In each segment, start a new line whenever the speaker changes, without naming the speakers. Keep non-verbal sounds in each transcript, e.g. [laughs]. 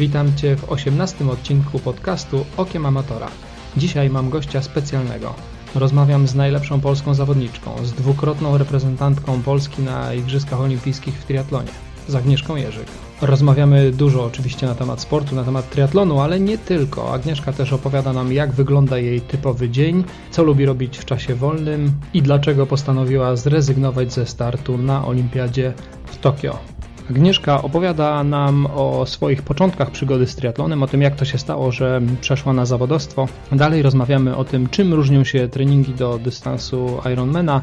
Witam Cię w 18 odcinku podcastu Okiem Amatora. Dzisiaj mam gościa specjalnego. Rozmawiam z najlepszą polską zawodniczką, z dwukrotną reprezentantką Polski na Igrzyskach Olimpijskich w triatlonie, z Agnieszką Jerzyk. Rozmawiamy dużo oczywiście na temat sportu, na temat triatlonu, ale nie tylko. Agnieszka też opowiada nam, jak wygląda jej typowy dzień, co lubi robić w czasie wolnym i dlaczego postanowiła zrezygnować ze startu na Olimpiadzie w Tokio. Agnieszka opowiada nam o swoich początkach przygody z triatlonem, o tym jak to się stało, że przeszła na zawodowstwo. Dalej rozmawiamy o tym, czym różnią się treningi do dystansu Ironmana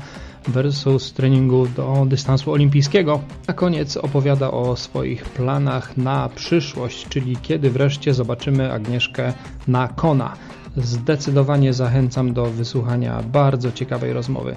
versus treningu do dystansu olimpijskiego. Na koniec opowiada o swoich planach na przyszłość, czyli kiedy wreszcie zobaczymy Agnieszkę na Kona. Zdecydowanie zachęcam do wysłuchania bardzo ciekawej rozmowy.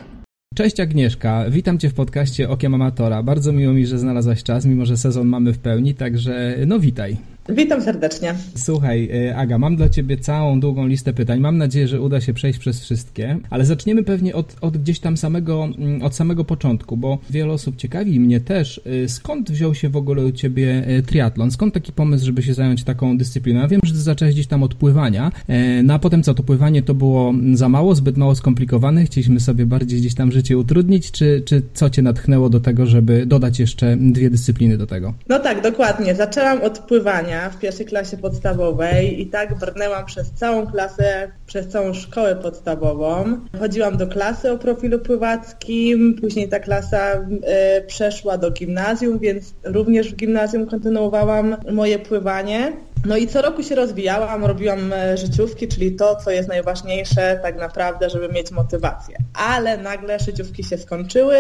Cześć Agnieszka, witam Cię w podcaście Okiem Amatora. Bardzo miło mi, że znalazłaś czas, mimo że sezon mamy w pełni, także no witaj.
Witam serdecznie.
Słuchaj, y, Aga, mam dla Ciebie całą długą listę pytań. Mam nadzieję, że uda się przejść przez wszystkie, ale zaczniemy pewnie od, od gdzieś tam samego, mm, od samego początku, bo wiele osób ciekawi mnie też, y, skąd wziął się w ogóle u Ciebie y, triatlon? Skąd taki pomysł, żeby się zająć taką dyscypliną? Ja wiem, że Ty zacząłeś gdzieś tam od pływania, no a potem co, to pływanie to było za mało, zbyt mało skomplikowane? Chcieliśmy sobie bardziej gdzieś tam życie utrudnić, czy, czy co Cię natchnęło do tego, żeby dodać jeszcze dwie dyscypliny do tego?
No tak, dokładnie. Zaczęłam od pływania w pierwszej klasie podstawowej i tak brnęłam przez całą klasę, przez całą szkołę podstawową. Chodziłam do klasy o profilu pływackim, później ta klasa y, przeszła do gimnazjum, więc również w gimnazjum kontynuowałam moje pływanie. No i co roku się rozwijałam, robiłam e, życiówki, czyli to, co jest najważniejsze tak naprawdę, żeby mieć motywację. Ale nagle życiówki się skończyły,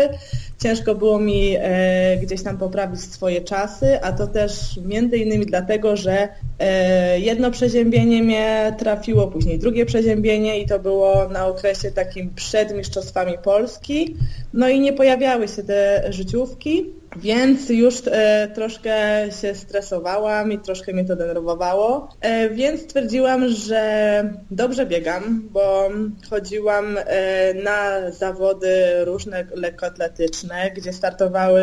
ciężko było mi e, gdzieś tam poprawić swoje czasy, a to też między innymi dlatego, że e, jedno przeziębienie mnie trafiło, później drugie przeziębienie i to było na okresie takim przed Mistrzostwami Polski. No i nie pojawiały się te życiówki. Więc już e, troszkę się stresowałam i troszkę mnie to denerwowało, e, więc stwierdziłam, że dobrze biegam, bo chodziłam e, na zawody różne lekkoatletyczne, gdzie startowały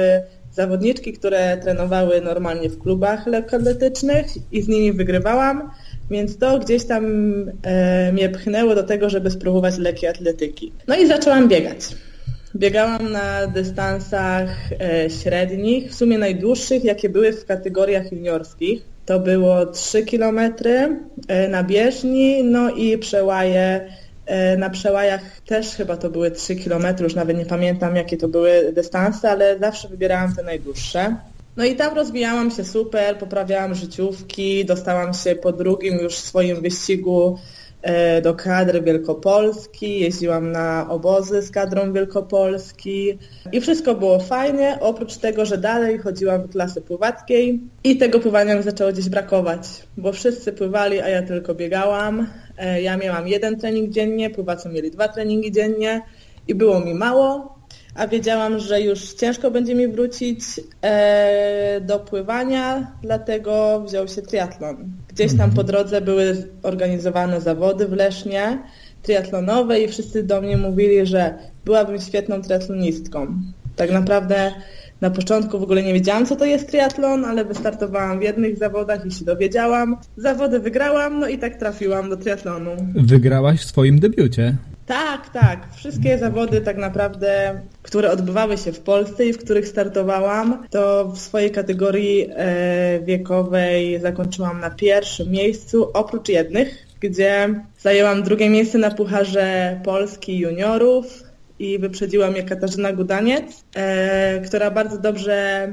zawodniczki, które trenowały normalnie w klubach lekkoatletycznych i z nimi wygrywałam, więc to gdzieś tam e, mnie pchnęło do tego, żeby spróbować lekkiej atletyki. No i zaczęłam biegać. Biegałam na dystansach e, średnich, w sumie najdłuższych, jakie były w kategoriach juniorskich. To było 3 km e, na bieżni, no i przełaje. E, na przełajach też chyba to były 3 km, już nawet nie pamiętam jakie to były dystanse, ale zawsze wybierałam te najdłuższe. No i tam rozwijałam się super, poprawiałam życiówki, dostałam się po drugim już swoim wyścigu do kadry Wielkopolski, jeździłam na obozy z kadrą Wielkopolski i wszystko było fajnie, oprócz tego, że dalej chodziłam do klasy pływackiej i tego pływania mi zaczęło gdzieś brakować, bo wszyscy pływali, a ja tylko biegałam. E, ja miałam jeden trening dziennie, pływacy mieli dwa treningi dziennie i było mi mało, a wiedziałam, że już ciężko będzie mi wrócić e, do pływania, dlatego wziął się triatlon. Gdzieś tam po mhm. drodze były organizowane zawody w Lesznie, triatlonowe i wszyscy do mnie mówili, że byłabym świetną triatlonistką. Tak naprawdę na początku w ogóle nie wiedziałam, co to jest triatlon, ale wystartowałam w jednych zawodach i się dowiedziałam. Zawody wygrałam, no i tak trafiłam do triatlonu.
Wygrałaś w swoim debiucie.
Tak, tak. Wszystkie zawody tak naprawdę, które odbywały się w Polsce i w których startowałam, to w swojej kategorii e, wiekowej zakończyłam na pierwszym miejscu, oprócz jednych, gdzie zajęłam drugie miejsce na Pucharze Polski juniorów i wyprzedziła mnie Katarzyna Gudaniec, e, która bardzo dobrze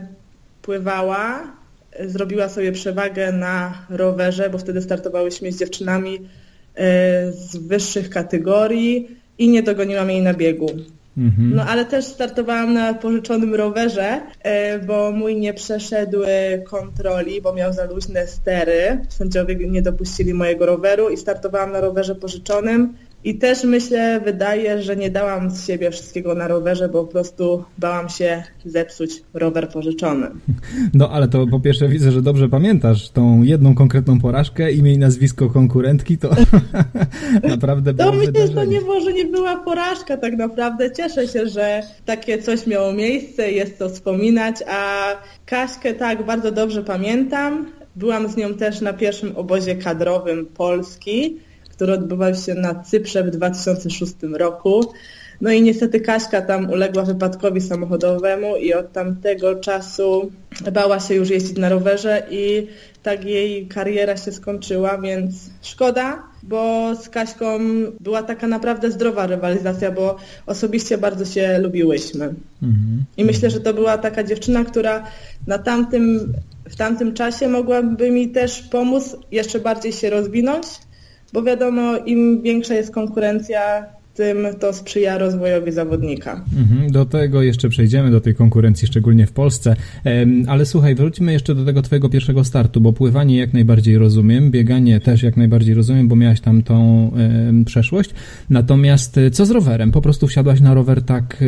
pływała, zrobiła sobie przewagę na rowerze, bo wtedy startowałyśmy z dziewczynami z wyższych kategorii i nie dogoniłam jej na biegu. Mhm. No ale też startowałam na pożyczonym rowerze, e, bo mój nie przeszedł kontroli, bo miał za luźne stery. Sędziowie nie dopuścili mojego roweru i startowałam na rowerze pożyczonym i też myślę, wydaje, że nie dałam z siebie wszystkiego na rowerze, bo po prostu bałam się zepsuć rower pożyczony.
No ale to po pierwsze widzę, że dobrze pamiętasz tą jedną konkretną porażkę, imię i nazwisko konkurentki, to [laughs] naprawdę było
To myślę, że to nie może nie była porażka tak naprawdę. Cieszę się, że takie coś miało miejsce, jest to wspominać, a Kaśkę tak bardzo dobrze pamiętam. Byłam z nią też na pierwszym obozie kadrowym Polski, który odbywał się na Cyprze w 2006 roku. No i niestety Kaśka tam uległa wypadkowi samochodowemu i od tamtego czasu bała się już jeździć na rowerze i tak jej kariera się skończyła, więc szkoda, bo z Kaśką była taka naprawdę zdrowa rywalizacja, bo osobiście bardzo się lubiłyśmy. Mhm. I myślę, że to była taka dziewczyna, która na tamtym, w tamtym czasie mogłaby mi też pomóc jeszcze bardziej się rozwinąć, bo wiadomo, im większa jest konkurencja, tym to sprzyja rozwojowi zawodnika.
Mhm, do tego jeszcze przejdziemy, do tej konkurencji, szczególnie w Polsce. Ale słuchaj, wróćmy jeszcze do tego twojego pierwszego startu, bo pływanie jak najbardziej rozumiem, bieganie też jak najbardziej rozumiem, bo miałaś tam tą przeszłość. Natomiast e, co z rowerem? Po prostu wsiadłaś na rower tak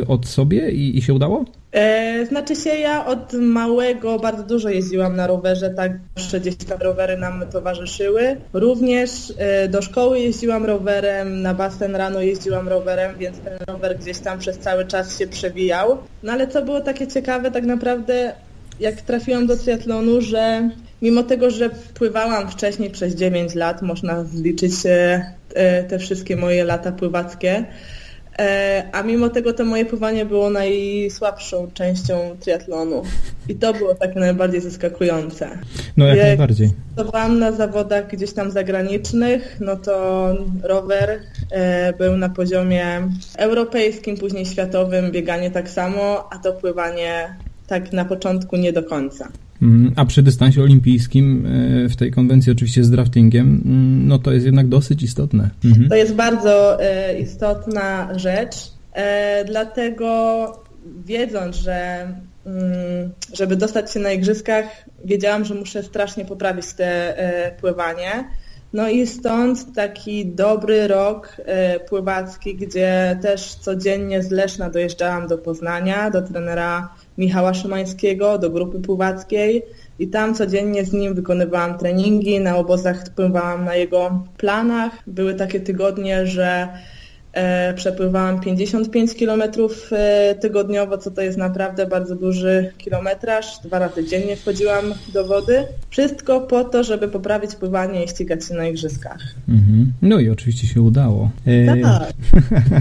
e, od sobie i, i się udało?
E, znaczy się ja od małego bardzo dużo jeździłam na rowerze, tak zawsze gdzieś tam rowery nam towarzyszyły. Również e, do szkoły jeździłam rowerem, na basen rano jeździłam rowerem, więc ten rower gdzieś tam przez cały czas się przewijał. No ale co było takie ciekawe tak naprawdę, jak trafiłam do triatlonu, że mimo tego, że pływałam wcześniej przez 9 lat, można zliczyć e, te wszystkie moje lata pływackie, a mimo tego to moje pływanie było najsłabszą częścią triatlonu. I to było takie najbardziej zaskakujące.
No jak, jak najbardziej.
Startowałam na zawodach gdzieś tam zagranicznych, no to rower e, był na poziomie europejskim, później światowym, bieganie tak samo, a to pływanie tak na początku nie do końca.
Mm, a przy dystansie olimpijskim e, w tej konwencji oczywiście z draftingiem, mm, no to jest jednak dosyć istotne.
Mhm. To jest bardzo e, istotna rzecz, e, dlatego wiedząc, że mm, żeby dostać się na igrzyskach, wiedziałam, że muszę strasznie poprawić te pływanie. No i stąd taki dobry rok pływacki, gdzie też codziennie z Leszna dojeżdżałam do Poznania, do trenera Michała Szymańskiego do grupy pływackiej i tam codziennie z nim wykonywałam treningi, na obozach pływałam na jego planach. Były takie tygodnie, że E, przepływałam 55 km e, tygodniowo, co to jest naprawdę bardzo duży kilometraż. Dwa razy dziennie wchodziłam do wody. Wszystko po to, żeby poprawić pływanie i ścigać się na igrzyskach. Mhm.
No i oczywiście się udało.
E, tak.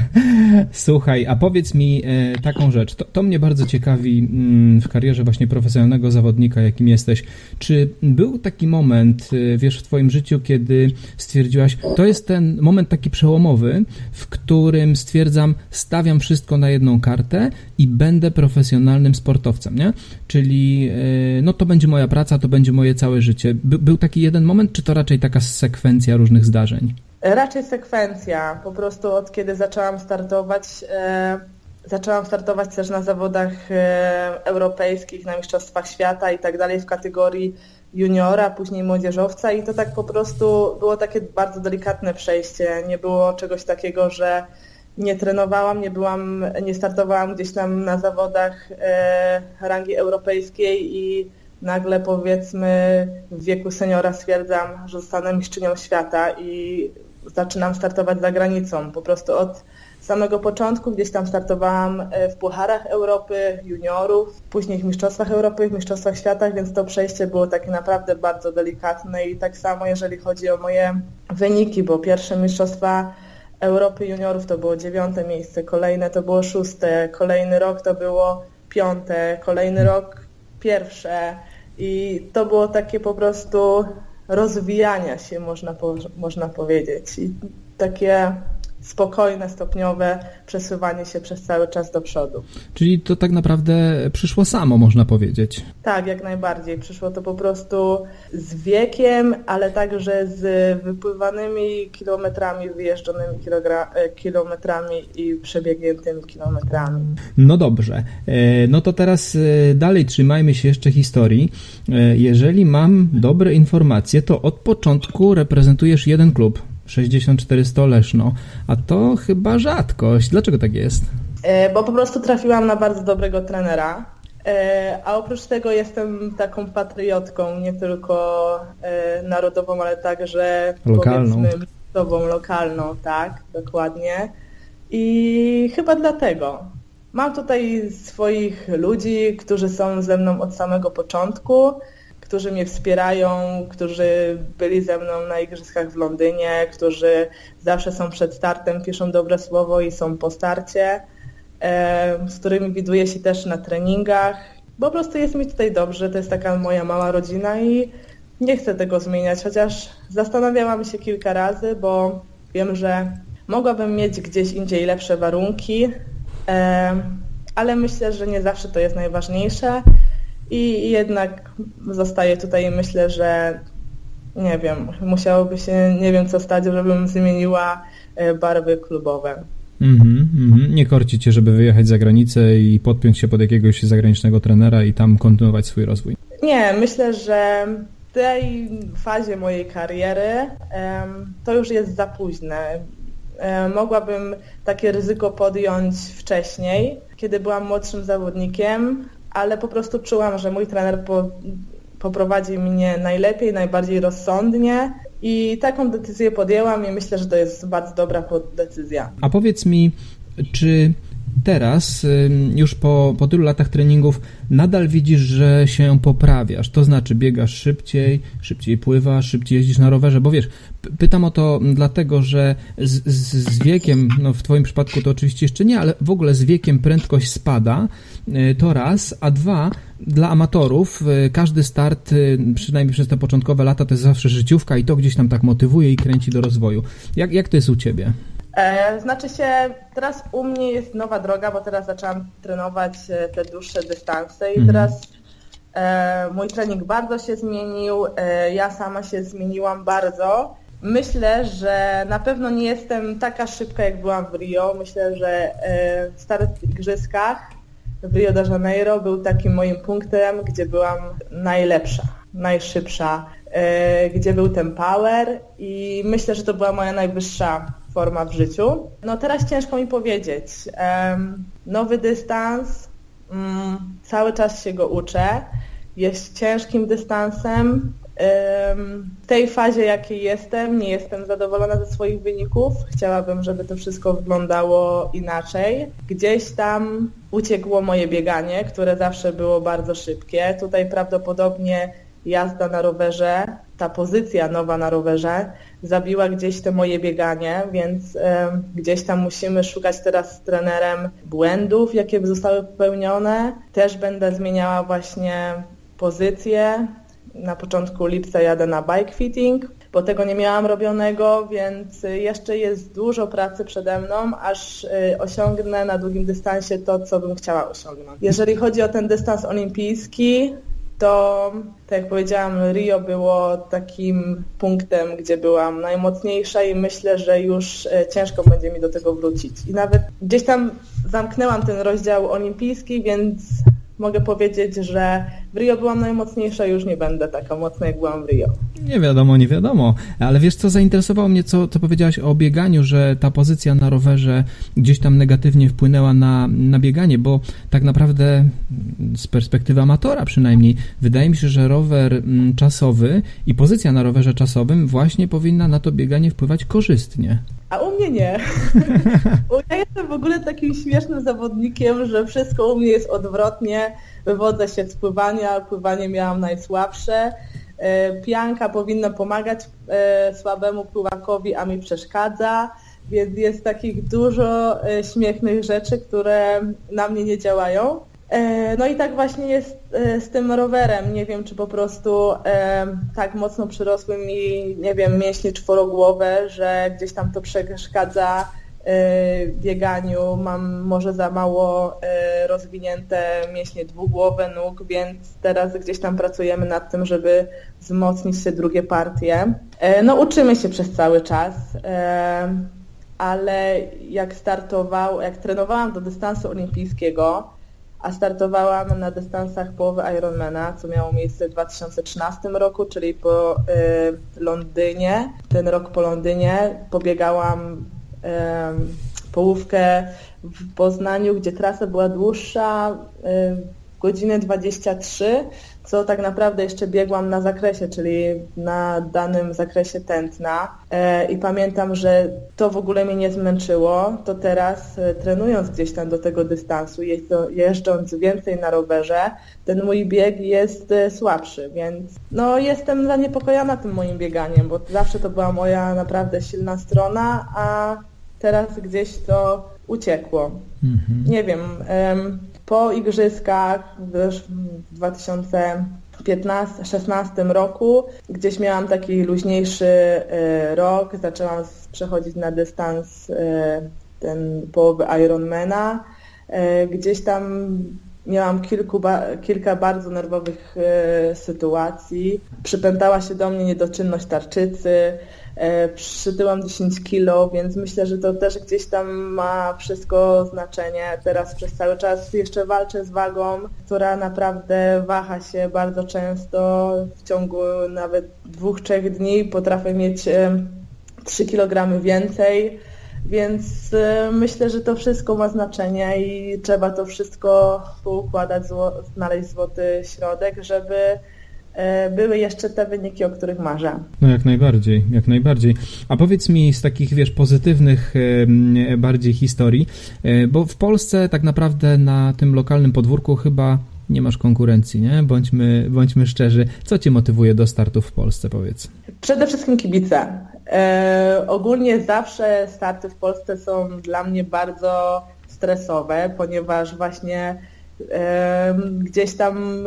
[laughs]
Słuchaj, a powiedz mi taką rzecz. To, to mnie bardzo ciekawi mm, w karierze właśnie profesjonalnego zawodnika, jakim jesteś. Czy był taki moment, wiesz, w twoim życiu, kiedy stwierdziłaś, to jest ten moment taki przełomowy, w którym którym stwierdzam, stawiam wszystko na jedną kartę i będę profesjonalnym sportowcem, nie? Czyli e, no to będzie moja praca, to będzie moje całe życie. By, był taki jeden moment, czy to raczej taka sekwencja różnych zdarzeń?
Raczej sekwencja. Po prostu od kiedy zaczęłam startować, e, zaczęłam startować też na zawodach e, europejskich, na Mistrzostwach Świata i tak dalej w kategorii juniora, później młodzieżowca i to tak po prostu było takie bardzo delikatne przejście. Nie było czegoś takiego, że nie trenowałam, nie byłam, nie startowałam gdzieś tam na zawodach e, rangi europejskiej i nagle powiedzmy w wieku seniora stwierdzam, że zostanę mistrzynią świata i zaczynam startować za granicą. Po prostu od samego początku gdzieś tam startowałam e, w Pucharach Europy, juniorów, później w Mistrzostwach Europy, w Mistrzostwach Świata, więc to przejście było takie naprawdę bardzo delikatne i tak samo jeżeli chodzi o moje wyniki, bo pierwsze Mistrzostwa Europy juniorów to było dziewiąte miejsce, kolejne to było szóste, kolejny rok to było piąte, kolejny rok pierwsze i to było takie po prostu rozwijania się, można, po, można powiedzieć. I takie spokojne, stopniowe przesuwanie się przez cały czas do przodu.
Czyli to tak naprawdę przyszło samo, można powiedzieć.
Tak, jak najbardziej. Przyszło to po prostu z wiekiem, ale także z wypływanymi kilometrami, wyjeżdżonymi e, kilometrami i przebiegniętymi kilometrami.
No dobrze. E, no to teraz e, dalej trzymajmy się jeszcze historii. Jeżeli mam dobre informacje, to od początku reprezentujesz jeden klub. 64 Leszno, a to chyba rzadkość. Dlaczego tak jest?
E, bo po prostu trafiłam na bardzo dobrego trenera, e, a oprócz tego jestem taką patriotką, nie tylko e, narodową, ale także
lokalną.
powiedzmy miejscową, lokalną, tak, dokładnie. I chyba dlatego. Mam tutaj swoich ludzi, którzy są ze mną od samego początku którzy mnie wspierają, którzy byli ze mną na igrzyskach w Londynie, którzy zawsze są przed startem, piszą dobre słowo i są po starcie, z którymi widuję się też na treningach. Po prostu jest mi tutaj dobrze, to jest taka moja mała rodzina i nie chcę tego zmieniać, chociaż zastanawiałam się kilka razy, bo wiem, że mogłabym mieć gdzieś indziej lepsze warunki, ale myślę, że nie zawsze to jest najważniejsze i jednak zostaję tutaj i myślę, że nie wiem, musiałoby się, nie wiem co stać, żebym zmieniła e, barwy klubowe.
Mm -hmm, Nie korci cię, żeby wyjechać za granicę i podpiąć się pod jakiegoś zagranicznego trenera i tam kontynuować swój rozwój?
Nie, myślę, że w tej fazie mojej kariery to już jest za późne. Mogłabym takie ryzyko podjąć wcześniej, kiedy byłam młodszym zawodnikiem, ale po prostu czułam, że mój trener po, poprowadzi mnie najlepiej, najbardziej rozsądnie i taką decyzję podjęłam i myślę, że to jest bardzo dobra decyzja.
A powiedz mi, czy teraz, już po, po tylu latach treningów, nadal widzisz, że się poprawiasz? To znaczy, biegasz szybciej, szybciej pływasz, szybciej jeździsz na rowerze? Bo wiesz, pytam o to dlatego, że z, z, z wiekiem, no w Twoim przypadku to oczywiście jeszcze nie, ale w ogóle z wiekiem prędkość spada, to raz, a dwa, dla amatorów y, każdy start, y, przynajmniej przez te początkowe lata, to jest zawsze życiówka i to gdzieś tam tak motywuje i kręci do rozwoju. Jak, jak to jest u Ciebie?
E, znaczy się, teraz u mnie jest nowa droga, bo teraz zaczęłam trenować e, te dłuższe dystanse i mhm. teraz e, mój trening bardzo się zmienił, e, ja sama się zmieniłam bardzo. Myślę, że na pewno nie jestem taka szybka, jak byłam w Rio. Myślę, że e, start w igrzyskach w Rio de Janeiro był takim moim punktem, gdzie byłam najlepsza, najszybsza, e, gdzie był ten power i myślę, że to była moja najwyższa forma w życiu. No teraz ciężko mi powiedzieć. Nowy dystans, mm, cały czas się go uczę. Jest ciężkim dystansem. W tej fazie, jakiej jestem, nie jestem zadowolona ze swoich wyników. Chciałabym, żeby to wszystko wyglądało inaczej. Gdzieś tam uciekło moje bieganie, które zawsze było bardzo szybkie. Tutaj prawdopodobnie jazda na rowerze, ta pozycja nowa na rowerze zabiła gdzieś te moje bieganie, więc gdzieś tam musimy szukać teraz z trenerem błędów, jakie zostały popełnione. Też będę zmieniała właśnie pozycję. Na początku lipca jadę na bike fitting, bo tego nie miałam robionego, więc jeszcze jest dużo pracy przede mną, aż y, osiągnę na długim dystansie to, co bym chciała osiągnąć. Jeżeli chodzi o ten dystans olimpijski, to tak jak powiedziałam, Rio było takim punktem, gdzie byłam najmocniejsza i myślę, że już e, ciężko będzie mi do tego wrócić. I nawet gdzieś tam zamknęłam ten rozdział olimpijski, więc mogę powiedzieć, że w Rio byłam najmocniejsza, już nie będę taka mocna, jak byłam w Rio.
Nie wiadomo, nie wiadomo. Ale wiesz, co zainteresowało mnie, co, co powiedziałaś o bieganiu, że ta pozycja na rowerze gdzieś tam negatywnie wpłynęła na, na bieganie, bo tak naprawdę z perspektywy amatora przynajmniej, wydaje mi się, że rower mm, czasowy i pozycja na rowerze czasowym właśnie powinna na to bieganie wpływać korzystnie.
A u mnie nie. [laughs] ja jestem w ogóle takim śmiesznym zawodnikiem, że wszystko u mnie jest odwrotnie. Wywodzę się z pływania, pływanie miałam najsłabsze. E, pianka powinna pomagać e, słabemu pływakowi, a mi przeszkadza. Więc jest takich dużo e, śmiesznych rzeczy, które na mnie nie działają. E, no i tak właśnie jest e, z tym rowerem. Nie wiem, czy po prostu e, tak mocno przyrosły mi, nie wiem, mięśnie czworogłowe, że gdzieś tam to przeszkadza bieganiu. Mam może za mało rozwinięte mięśnie dwugłowe nóg, więc teraz gdzieś tam pracujemy nad tym, żeby wzmocnić te drugie partie. No uczymy się przez cały czas ale jak startował, jak trenowałam do dystansu olimpijskiego, a startowałam na dystansach połowy Ironmana, co miało miejsce w 2013 roku, czyli po y, Londynie. Ten rok po Londynie pobiegałam y, połówkę w Poznaniu, gdzie trasa była dłuższa, y, godziny 23, co tak naprawdę jeszcze biegłam na zakresie, czyli na danym zakresie tętna. E, I pamiętam, że to w ogóle mnie nie zmęczyło. To teraz e, trenując gdzieś tam do tego dystansu, jeżdżąc więcej na rowerze, ten mój bieg jest e, słabszy, więc no jestem zaniepokojona tym moim bieganiem, bo zawsze to była moja naprawdę silna strona, a teraz gdzieś to uciekło. Mhm. Nie wiem, po igrzyskach w 2015-16 roku gdzieś miałam taki luźniejszy e, rok, zaczęłam przechodzić na dystans e, ten połowy Ironmana. E, gdzieś tam miałam kilku, kilka bardzo nerwowych sytuacji. Przypętała się do mnie niedoczynność tarczycy, przytyłam 10 kilo, więc myślę, że to też gdzieś tam ma wszystko znaczenie. Teraz przez cały czas jeszcze walczę z wagą, która naprawdę waha się bardzo często. W ciągu nawet dwóch, trzech dni potrafię mieć 3 e, kg więcej. Więc e, myślę, że to wszystko ma znaczenie i trzeba to wszystko poukładać, znaleźć złoty środek, żeby E, były jeszcze te wyniki, o których marzę.
No jak najbardziej, jak najbardziej. A powiedz mi z takich, wiesz, pozytywnych bardziej historii, e, bo w Polsce tak naprawdę na tym lokalnym podwórku chyba nie masz konkurencji, nie? Bądźmy, bądźmy szczerzy. Co cię motywuje do startu w Polsce, powiedz?
Przede wszystkim kibice. E, ogólnie zawsze starty w Polsce są dla mnie bardzo stresowe, ponieważ właśnie e, gdzieś tam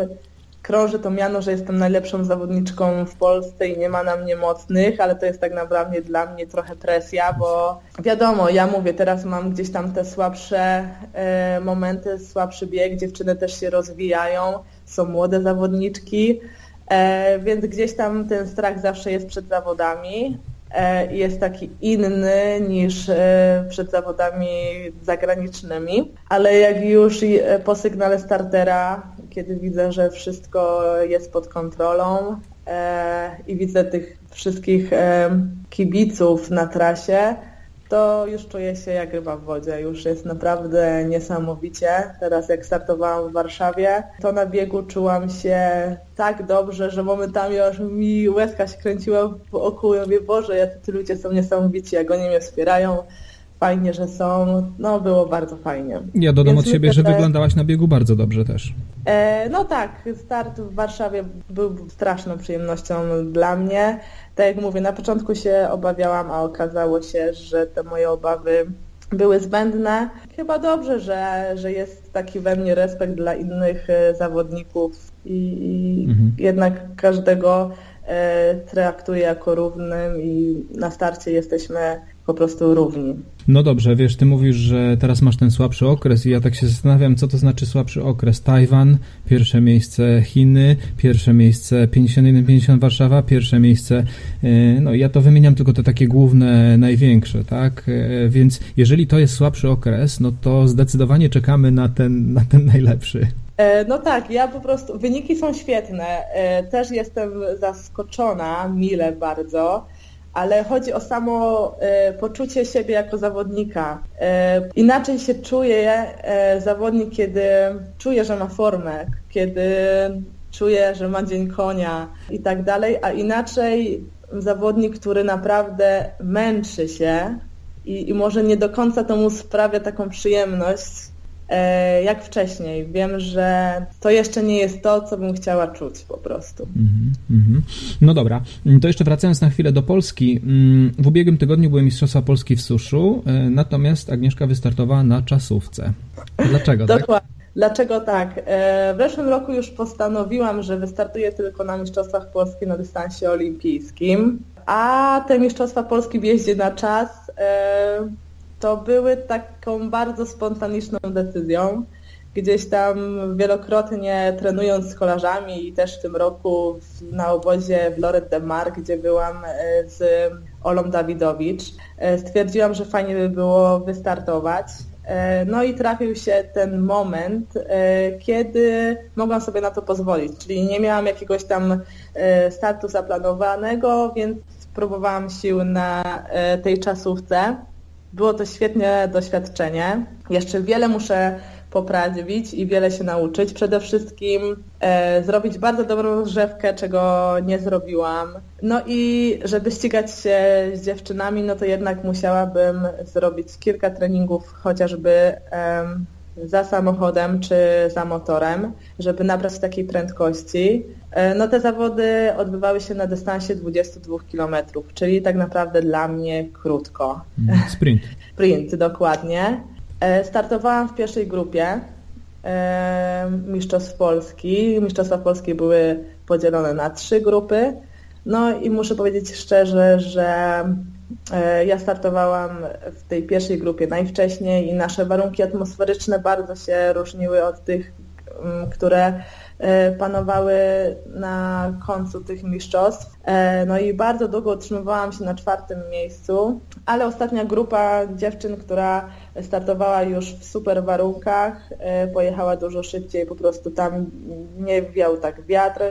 krąży to miano, że jestem najlepszą zawodniczką w Polsce i nie ma na mnie mocnych, ale to jest tak naprawdę dla mnie trochę presja, bo wiadomo, ja mówię, teraz mam gdzieś tam te słabsze e, momenty, słabszy bieg, dziewczyny też się rozwijają, są młode zawodniczki, e, więc gdzieś tam ten strach zawsze jest przed zawodami, e, jest taki inny niż e, przed zawodami zagranicznymi, ale jak już po sygnale startera kiedy widzę, że wszystko jest pod kontrolą e, i widzę tych wszystkich e, kibiców na trasie, to już czuję się jak ryba w wodzie. Już jest naprawdę niesamowicie. Teraz jak startowałam w Warszawie, to na biegu czułam się tak dobrze, że momentami aż mi łezka się kręciła w oku. Ja mówię, Boże, jacy ludzie są niesamowici, jak oni mnie wspierają, fajnie, że są. No, było bardzo fajnie.
Ja dodam Więc od siebie, że wyglądałaś na biegu bardzo dobrze też.
E, no tak, start w Warszawie był straszną przyjemnością dla mnie. Tak jak mówię, na początku się obawiałam, a okazało się, że te moje obawy były zbędne. Chyba dobrze, że, że jest taki we mnie respekt dla innych e, zawodników i, i mhm. jednak każdego e, traktuję jako równym i na starcie jesteśmy po prostu równi.
No dobrze, wiesz, ty mówisz, że teraz masz ten słabszy okres i ja tak się zastanawiam, co to znaczy słabszy okres. Tajwan, pierwsze miejsce Chiny, pierwsze miejsce 51-50 Warszawa, pierwsze miejsce, e, no ja to wymieniam tylko te takie główne, największe, tak? E, więc jeżeli to jest słabszy okres, no to zdecydowanie czekamy na ten, na ten najlepszy.
E, no tak, ja po prostu, wyniki są świetne. Też jestem zaskoczona, mile bardzo ale chodzi o samo e, poczucie siebie jako zawodnika. E, inaczej się czuje zawodnik, kiedy czuje, że ma formę, kiedy czuje, że ma dzień konia i tak dalej, a inaczej zawodnik, który naprawdę męczy się i, i może nie do końca to mu sprawia taką przyjemność, jak wcześniej. Wiem, że to jeszcze nie jest to, co bym chciała czuć po prostu. Mm -hmm.
No dobra, to jeszcze wracając na chwilę do Polski. Mm, w ubiegłym tygodniu były Mistrzostwa Polski w suszu, e, natomiast Agnieszka wystartowała na czasówce. Dlaczego tak?
Dokładnie. Dlaczego tak? E, w zeszłym roku już postanowiłam, że wystartuję tylko na Mistrzostwach Polski na dystansie olimpijskim, a te Mistrzostwa Polski w jeździe na czas to były taką bardzo spontaniczną decyzją. Gdzieś tam wielokrotnie trenując z kolarzami i też w tym roku na obozie w Loret de Mar, gdzie byłam e, z Olą Dawidowicz, e, stwierdziłam, że fajnie by było wystartować. E, no i trafił się ten moment, kiedy mogłam sobie na to pozwolić, czyli nie miałam jakiegoś tam startu zaplanowanego, więc próbowałam sił na tej czasówce. Było to świetne doświadczenie. Jeszcze wiele muszę poprawić i wiele się nauczyć. Przede wszystkim e, zrobić bardzo dobrą rozgrzewkę, czego nie zrobiłam. No i żeby ścigać się z dziewczynami, no to jednak musiałabym zrobić kilka treningów chociażby za samochodem czy za motorem, żeby nabrać takiej prędkości. E, no te zawody odbywały się na dystansie 22 km, czyli tak naprawdę dla mnie krótko.
Mm, sprint. [laughs]
Sprint, dokładnie. E, startowałam w pierwszej grupie e, Mistrzostw Polski. Mistrzostwa Polskie były podzielone na trzy grupy. No i muszę powiedzieć szczerze, że ja startowałam w tej pierwszej grupie najwcześniej i nasze warunki atmosferyczne bardzo się różniły od tych, które E, panowały na końcu tych mistrzostw. E, no i bardzo długo utrzymywałam się na czwartym miejscu, ale ostatnia grupa dziewczyn, która startowała już w super warunkach, e, pojechała dużo szybciej, po prostu tam nie wiał tak wiatr,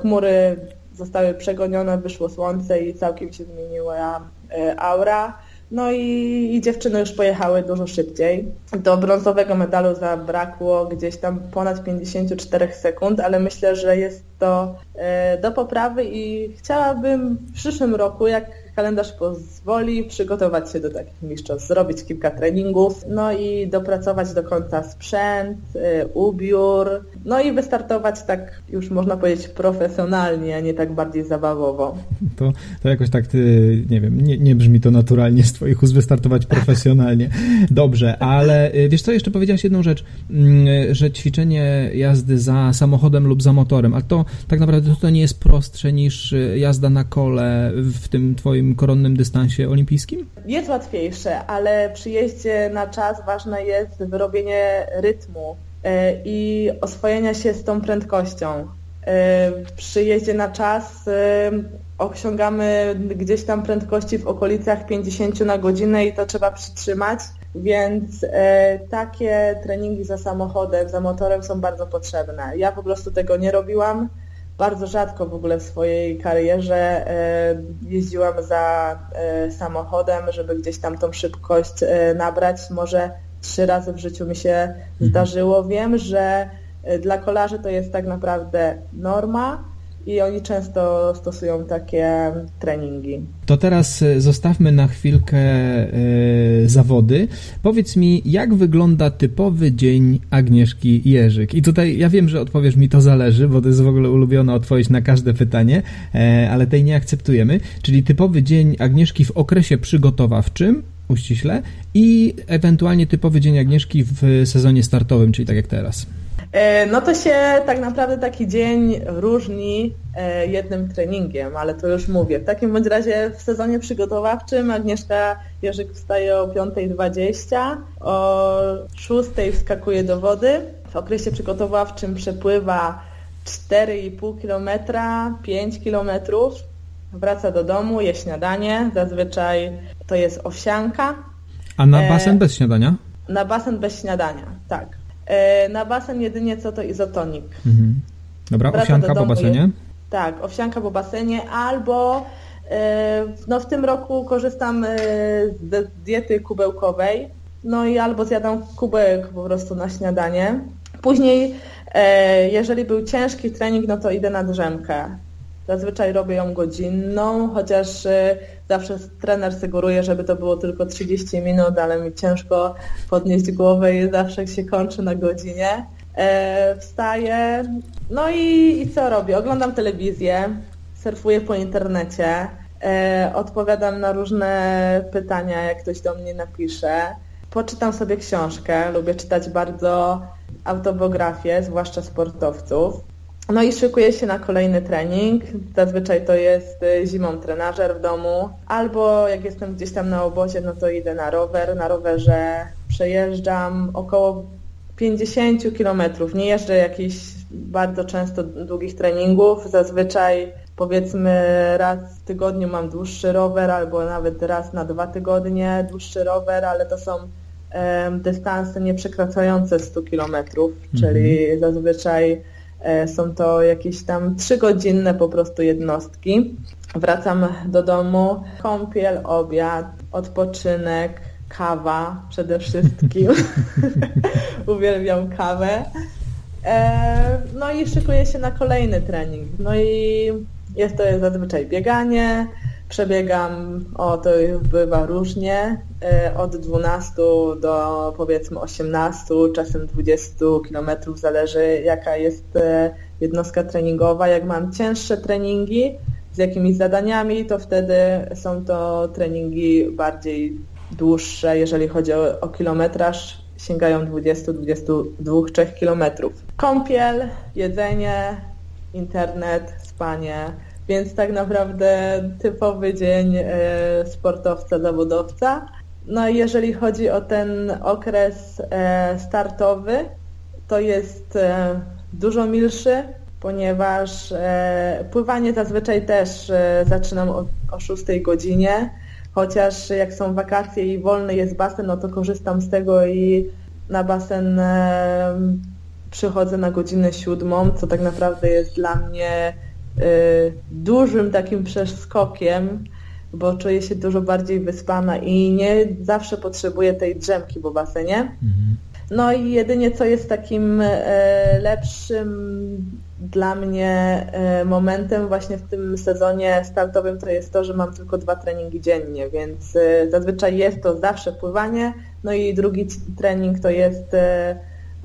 chmury zostały przegonione, wyszło słońce i całkiem się zmieniła aura. No i, i, dziewczyny już pojechały dużo szybciej. Do brązowego medalu zabrakło gdzieś tam ponad 54 sekund, ale myślę, że jest to e, do poprawy i chciałabym w przyszłym roku, jak kalendarz pozwoli przygotować się do takich mistrzostw, zrobić kilka treningów, no i dopracować do końca sprzęt, y, ubiór, no i wystartować tak już można powiedzieć profesjonalnie, a nie tak bardziej zabawowo.
To, to jakoś tak, ty, nie wiem, nie, nie brzmi to naturalnie z twoich ust wystartować profesjonalnie. Dobrze, ale y, wiesz co, jeszcze powiedziałaś jedną rzecz, mm, że ćwiczenie jazdy za samochodem lub za motorem, ale to tak naprawdę to nie jest prostsze niż y, jazda na kole w tym twoim tym koronnym dystansie olimpijskim?
Jest łatwiejsze, ale przy jeździe na czas ważne jest wyrobienie rytmu e, i oswojenia się z tą prędkością. E, przy jeździe na czas e, osiągamy gdzieś tam prędkości w okolicach 50 na godzinę i to trzeba przytrzymać, więc takie treningi za samochodem, za motorem są bardzo potrzebne. Ja po prostu tego nie robiłam bardzo rzadko w ogóle w swojej karierze e, jeździłam za e, samochodem, żeby gdzieś tam tą szybkość e, nabrać. Może trzy razy w życiu mi się mhm. zdarzyło. Wiem, że dla kolarzy to jest tak naprawdę norma, i oni często stosują takie treningi.
To teraz e, zostawmy na chwilkę e, zawody. Powiedz mi, jak wygląda typowy dzień Agnieszki Jerzyk? I tutaj ja wiem, że odpowiesz mi to zależy, bo to jest w ogóle ulubiona odpowiedź na każde pytanie, e, ale tej nie akceptujemy. Czyli typowy dzień Agnieszki w okresie przygotowawczym, uściśle, i ewentualnie typowy dzień Agnieszki w sezonie startowym, czyli tak jak teraz.
E, no to się tak naprawdę taki dzień różni e, jednym treningiem, ale to już mówię. W takim bądź razie w sezonie przygotowawczym Agnieszka Jerzyk wstaje o 5.20, o 6.00 wskakuje do wody. W okresie przygotowawczym przepływa 4,5 km, 5 km, wraca do domu, je śniadanie, zazwyczaj to jest owsianka.
A na e, basen bez śniadania?
Na basen bez śniadania, tak. E, na basen jedynie co to izotonik. Mhm.
Dobra, Wraca owsianka po basenie?
Tak, owsianka po basenie albo e, no w tym roku korzystam e, z diety kubełkowej, no i albo zjadam kubełek po prostu na śniadanie. Później, jeżeli był ciężki trening, no to idę na drzemkę. Zazwyczaj robię ją godzinną, chociaż y, zawsze trener sugeruje, żeby to było tylko 30 minut, ale mi ciężko podnieść głowę i zawsze się kończy na godzinie. E, wstaję, no i, i co robię? Oglądam telewizję, surfuję po internecie, e, odpowiadam na różne pytania, jak ktoś do mnie napisze. Poczytam sobie książkę, lubię czytać bardzo autobiografię, zwłaszcza sportowców. No i szykuję się na kolejny trening. Zazwyczaj to jest y, zimą trenażer w domu, albo jak jestem gdzieś tam na obozie, no to idę na rower. Na rowerze przejeżdżam około 50 km. Nie jeżdżę jakichś bardzo często długich treningów. Zazwyczaj powiedzmy raz w tygodniu mam dłuższy rower, albo nawet raz na dwa tygodnie dłuższy rower, ale to są dystanse nie przekraczające 100 km, czyli mhm. zazwyczaj są to jakieś tam trzygodzinne po prostu jednostki. Wracam do domu, kąpiel, obiad, odpoczynek, kawa przede wszystkim. [laughs] [laughs] Uwielbiam kawę. E, no i szykuję się na kolejny trening. No i jest to zazwyczaj bieganie. Przebiegam, o to bywa różnie, e, od 12 do powiedzmy 18, czasem 20 km, zależy jaka jest e, jednostka treningowa. Jak mam cięższe treningi z jakimiś zadaniami, to wtedy są to treningi bardziej dłuższe, jeżeli chodzi o, o kilometraż, sięgają 20-22-3 kilometrów. Kąpiel, jedzenie, internet, spanie, więc tak naprawdę typowy dzień e, sportowca, zawodowca. No i jeżeli chodzi o ten okres e, startowy, to jest e, dużo milszy, ponieważ pływanie zazwyczaj też zaczynam o, o 6 godzinie, chociaż jak są wakacje i wolny jest basen, no to korzystam z tego i na basen przychodzę na godzinę siódmą, co tak naprawdę jest dla mnie dużym takim przeskokiem, bo czuję się dużo bardziej wyspana i nie zawsze potrzebuję tej drzemki po basenie. Mhm. No i jedynie co jest takim e, lepszym dla mnie e, momentem właśnie w tym sezonie startowym to jest to, że mam tylko dwa treningi dziennie, więc e, zazwyczaj jest to zawsze pływanie, no i drugi trening to jest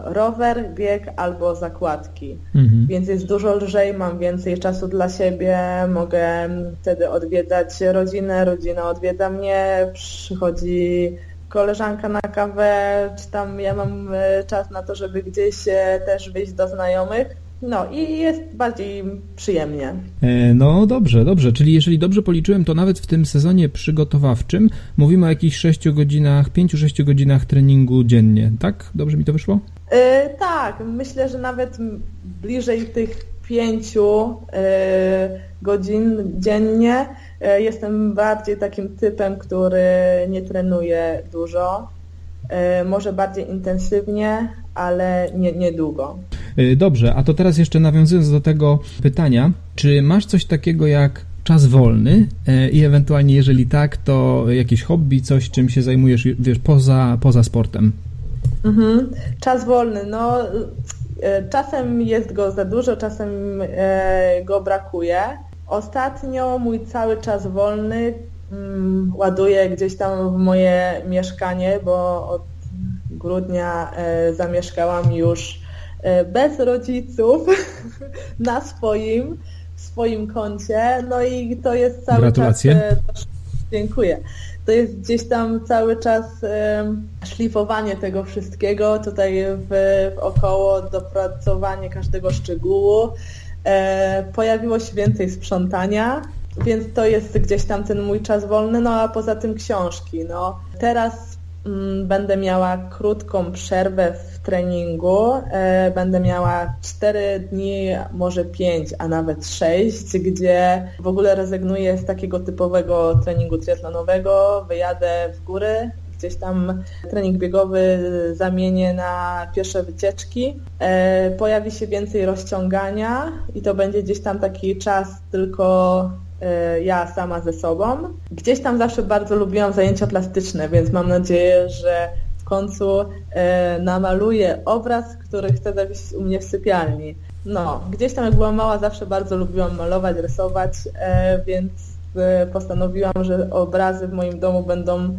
rower, bieg albo zakładki. Mhm. Więc jest dużo lżej, mam więcej czasu dla siebie, mogę wtedy odwiedzać rodzinę, rodzina odwiedza mnie, przychodzi koleżanka na kawę, czy tam ja mam e, czas na to, żeby gdzieś e, też wyjść do znajomych. No i jest bardziej przyjemnie.
E, no dobrze, dobrze. Czyli jeżeli dobrze policzyłem, to nawet w tym sezonie przygotowawczym mówimy o jakichś 6 godzinach, 5-6 godzinach treningu dziennie, tak? Dobrze mi to wyszło?
Yy, tak, myślę, że nawet bliżej tych 5 yy, godzin dziennie. Yy, jestem bardziej takim typem, który nie trenuje dużo. Może bardziej intensywnie, ale nie, niedługo.
Dobrze, a to teraz jeszcze nawiązując do tego pytania, czy masz coś takiego jak czas wolny i ewentualnie jeżeli tak, to jakieś hobby, coś czym się zajmujesz wiesz, poza, poza sportem?
Mhm. Czas wolny, no e, czasem jest go za dużo, czasem e, go brakuje. Ostatnio mój cały czas wolny mm, ładuję gdzieś tam w moje mieszkanie, bo od grudnia e, zamieszkałam już bez rodziców [laughs] na swoim, swoim koncie. No i to jest cały
Gratulacje.
czas. Dziękuję to jest gdzieś tam cały czas szlifowanie tego wszystkiego, tutaj w, około dopracowanie każdego szczegółu. E, pojawiło się więcej sprzątania, więc to jest gdzieś tam ten mój czas wolny, no a poza tym książki. No. Teraz mm, będę miała krótką przerwę w treningu. E, będę miała 4 dni, może 5, a nawet 6, gdzie w ogóle rezygnuję z takiego typowego treningu triatlonowego, wyjadę w góry, gdzieś tam trening biegowy zamienię na pierwsze wycieczki. E, pojawi się więcej rozciągania i to będzie gdzieś tam taki czas tylko e, ja sama ze sobą. Gdzieś tam zawsze bardzo lubiłam zajęcia plastyczne, więc mam nadzieję, że końcu e, namaluję obraz, który chcę zawiesić u mnie w sypialni. No, gdzieś tam jak byłam mała zawsze bardzo lubiłam malować, rysować, e, więc e, postanowiłam, że obrazy w moim domu będą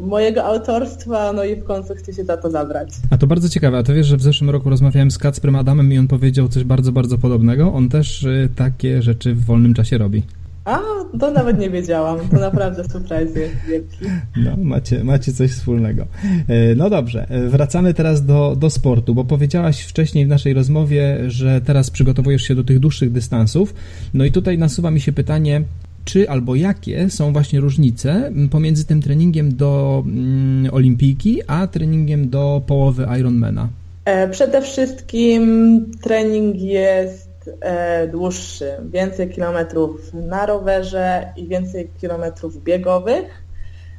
mojego autorstwa, no i w końcu chcę się za to zabrać.
A to bardzo ciekawe, a to wiesz, że w zeszłym roku rozmawiałem z Kacprem Adamem i on powiedział coś bardzo, bardzo podobnego. On też takie rzeczy w wolnym czasie robi.
A, to nawet nie wiedziałam. To naprawdę surprise jest wielki.
No, macie, macie coś wspólnego. E, no dobrze, e, wracamy teraz do, do sportu, bo powiedziałaś wcześniej w naszej rozmowie, że teraz przygotowujesz się do tych dłuższych dystansów. No i tutaj nasuwa mi się pytanie, czy albo jakie są właśnie różnice pomiędzy tym treningiem do mm, olimpijki, a treningiem do połowy Ironmana?
E, przede wszystkim trening jest dłuższy, więcej kilometrów na rowerze i więcej kilometrów biegowych.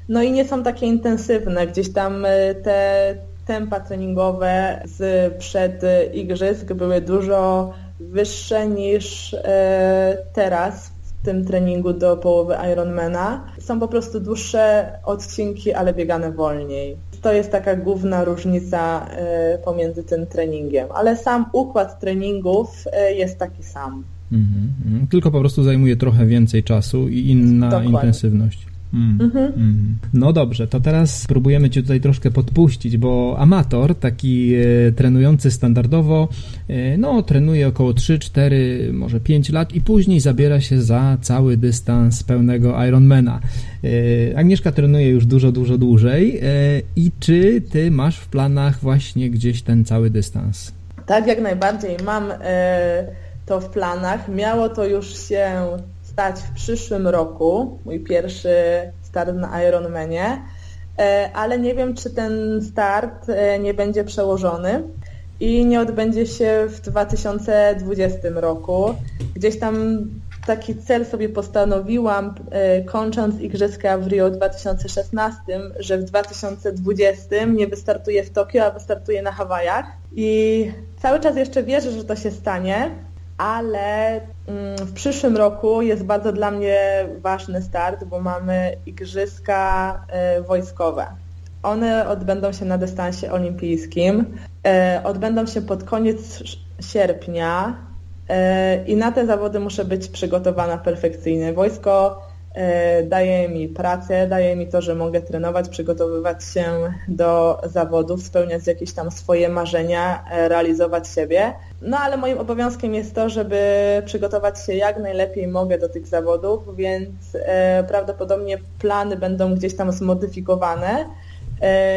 No i nie są takie intensywne. Gdzieś tam e, te tempa treningowe z przed igrzysk były dużo wyższe niż e, teraz tym treningu do połowy Ironmana. Są po prostu dłuższe odcinki, ale biegane wolniej. To jest taka główna różnica e, pomiędzy tym treningiem, ale sam układ treningów e, jest taki sam.
Mhm, mhm. Tylko po prostu zajmuje trochę więcej czasu i inna Dokładnie. intensywność. Mm, mhm. mm. No dobrze, to teraz spróbujemy Cię tutaj troszkę podpuścić, bo amator, taki e, trenujący standardowo, e, no trenuje około 3, 4, może 5 lat i później zabiera się za cały dystans pełnego Ironmana. E, Agnieszka trenuje już dużo, dużo dłużej e, i czy Ty masz w planach właśnie gdzieś ten cały dystans?
Tak, jak najbardziej. Mam e, to w planach. Miało to już się stać w przyszłym roku, mój pierwszy start na Ironmanie, e, ale nie wiem, czy ten start e, nie będzie przełożony i nie odbędzie się w 2020 roku. Gdzieś tam taki cel sobie postanowiłam, e, kończąc Igrzyska w Rio 2016, że w 2020 nie wystartuję w Tokio, a wystartuję na Hawajach. I cały czas jeszcze wierzę, że to się stanie, ale mm, w przyszłym roku jest bardzo dla mnie ważny start, bo mamy igrzyska e, wojskowe. One odbędą się na dystansie olimpijskim, e, odbędą się pod koniec sierpnia e, i na te zawody muszę być przygotowana perfekcyjnie. Wojsko daje mi pracę, daje mi to, że mogę trenować, przygotowywać się do zawodów, spełniać jakieś tam swoje marzenia, realizować siebie. No ale moim obowiązkiem jest to, żeby przygotować się jak najlepiej mogę do tych zawodów, więc e, prawdopodobnie plany będą gdzieś tam zmodyfikowane,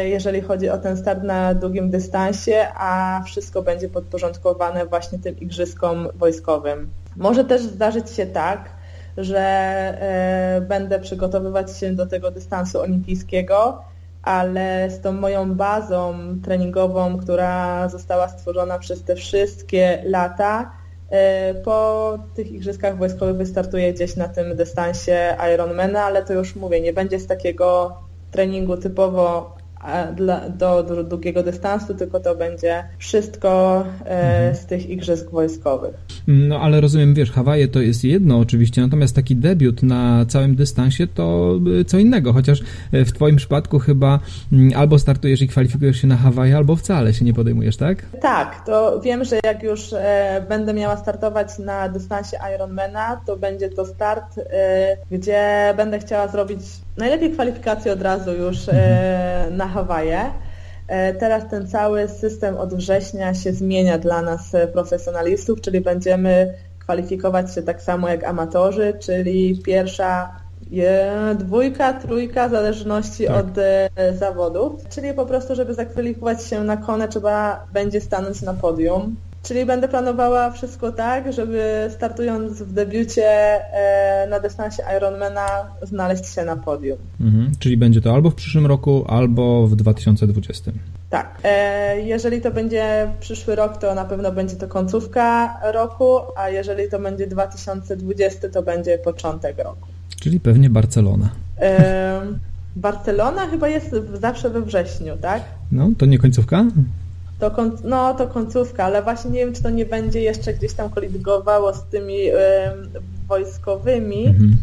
jeżeli chodzi o ten start na długim dystansie, a wszystko będzie podporządkowane właśnie tym igrzyskom wojskowym. Może też zdarzyć się tak, że e, będę przygotowywać się do tego dystansu olimpijskiego, ale z tą moją bazą treningową, która została stworzona przez te wszystkie lata, e, po tych igrzyskach wojskowych wystartuję gdzieś na tym dystansie Ironmana, ale to już mówię, nie będzie z takiego treningu typowo dla, do, do długiego dystansu, tylko to będzie wszystko e, mhm. z tych igrzysk wojskowych.
No ale rozumiem, wiesz, Hawaje to jest jedno oczywiście, natomiast taki debiut na całym dystansie to co innego, chociaż e, w Twoim przypadku chyba mm, albo startujesz i kwalifikujesz się na Hawaje, albo wcale się nie podejmujesz, tak?
Tak, to wiem, że jak już e, będę miała startować na dystansie Ironmana, to będzie to start, e, gdzie będę chciała zrobić najlepiej kwalifikację od razu już e, na Hawaje. E, teraz ten cały system od września się zmienia dla nas e, profesjonalistów, czyli będziemy kwalifikować się tak samo jak amatorzy, czyli pierwsza dwójka, trójka, w zależności tak. od zawodów. Czyli po prostu, żeby zakwalifikować się na konę, trzeba będzie stanąć na podium. Czyli będę planowała wszystko tak, żeby startując w debiucie e, na dystansie Ironmana znaleźć się na podium.
Mhm, czyli będzie to albo w przyszłym roku, albo w 2020.
Tak. E, jeżeli to będzie przyszły rok, to na pewno będzie to końcówka roku, a jeżeli to będzie 2020, to będzie początek roku.
Czyli pewnie Barcelona. E,
Barcelona chyba jest zawsze we wrześniu, tak?
No, to nie końcówka?
To no, to końcówka, ale właśnie nie wiem, czy to nie będzie jeszcze gdzieś tam koligowało z tymi y, wojskowymi, mhm.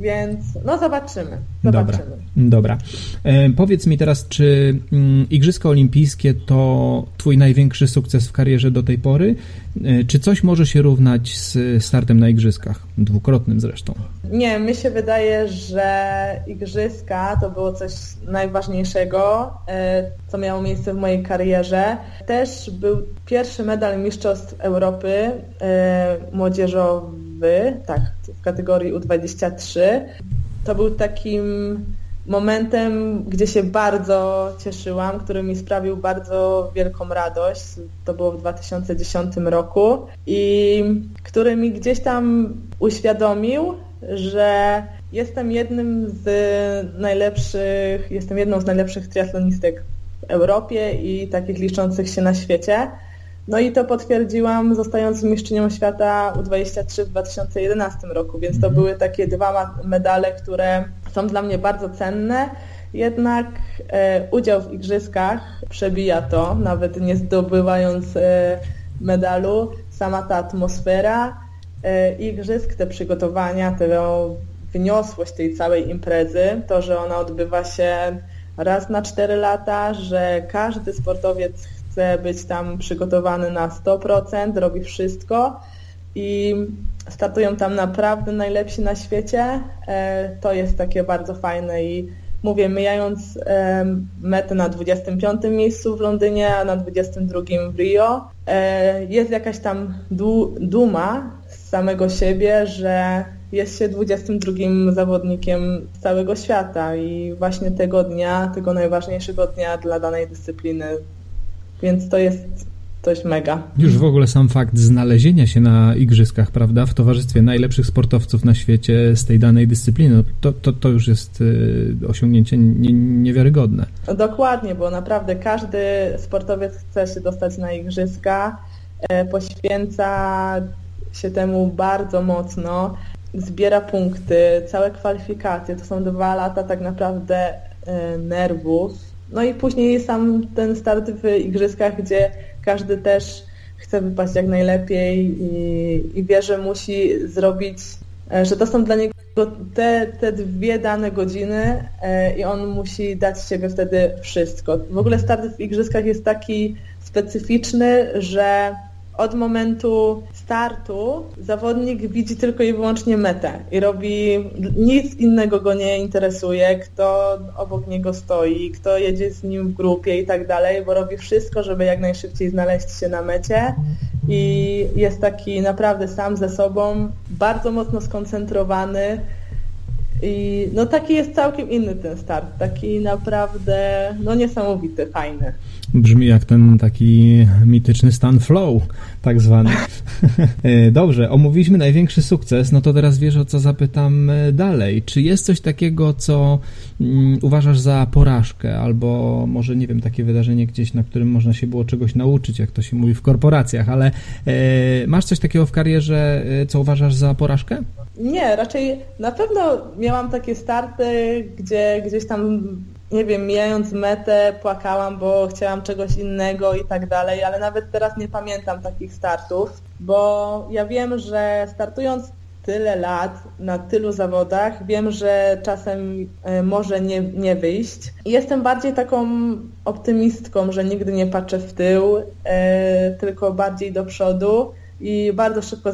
Więc no zobaczymy. zobaczymy.
Dobra. Dobra. E, powiedz mi teraz, czy mm, Igrzyska Olimpijskie to twój największy sukces w karierze do tej pory? E, czy coś może się równać z startem na Igrzyskach? Dwukrotnym zresztą.
Nie, mi się wydaje, że Igrzyska to było coś najważniejszego, e, co miało miejsce w mojej karierze. Też był pierwszy medal Mistrzostw Europy e, młodzieżowy, tak, w kategorii U23. To był takim momentem, gdzie się bardzo cieszyłam, który mi sprawił bardzo wielką radość. To było w 2010 roku i który mi gdzieś tam uświadomił, że jestem jednym z najlepszych, jestem jedną z najlepszych triatlonistek w Europie i takich liczących się na świecie. No i to potwierdziłam zostając mistrzynią świata U23 w 2011 roku, więc to mhm. były takie dwa medale, które są dla mnie bardzo cenne. Jednak e, udział w igrzyskach przebija to, nawet nie zdobywając e, medalu, sama ta atmosfera e, igrzysk, te przygotowania, tę wyniosłość tej całej imprezy, to, że ona odbywa się raz na 4 lata, że każdy sportowiec chce być tam przygotowany na 100%, robi wszystko i startują tam naprawdę najlepsi na świecie. E, to jest takie bardzo fajne i mówię, mijając metę na 25 miejscu w Londynie, a na 22 w Rio, e, jest jakaś tam duma z samego siebie, że jest się 22 zawodnikiem całego świata i właśnie tego dnia, tego najważniejszego dnia dla danej dyscypliny. Więc to jest coś mega.
Już w ogóle sam fakt znalezienia się na igrzyskach, prawda, w towarzystwie najlepszych sportowców na świecie z tej danej dyscypliny, no to, to, to już jest y, osiągnięcie nie, niewiarygodne.
Dokładnie, bo naprawdę każdy sportowiec chce się dostać na igrzyska, e, poświęca się temu bardzo mocno, zbiera punkty, całe kwalifikacje, to są dwa lata tak naprawdę e, nerwów. No i później sam ten start w igrzyskach, gdzie każdy też chce wypaść jak najlepiej i, i wie, że musi zrobić, e, że to są dla niego te, te dwie dane godziny e, i on musi dać z siebie wtedy wszystko. W ogóle start w igrzyskach jest taki specyficzny, że od momentu startu zawodnik widzi tylko i wyłącznie metę i robi nic innego go nie interesuje, kto obok niego stoi, kto jedzie z nim w grupie i tak dalej, bo robi wszystko, żeby jak najszybciej znaleźć się na mecie i jest taki naprawdę sam ze sobą, bardzo mocno skoncentrowany, i no taki jest całkiem inny ten start, taki naprawdę no niesamowity, fajny.
Brzmi jak ten taki mityczny stan flow, tak zwany. [laughs] E, dobrze, omówiliśmy największy sukces, no to teraz wiesz o co zapytam e, dalej. Czy jest coś takiego, co mm, uważasz za porażkę, albo może, nie wiem, takie wydarzenie gdzieś, na którym można się było czegoś nauczyć, jak to się mówi w korporacjach, ale e, masz coś takiego w karierze, co uważasz za porażkę?
Nie, raczej na pewno miałam takie starty, gdzie gdzieś tam, nie wiem, mijając metę płakałam, bo chciałam czegoś innego i tak dalej, ale nawet teraz nie pamiętam takich startów, bo ja wiem, że startując tyle lat na tylu zawodach, wiem, że czasem e, może nie, nie wyjść. Jestem bardziej taką optymistką, że nigdy nie patrzę w tył, e, tylko bardziej do przodu i bardzo szybko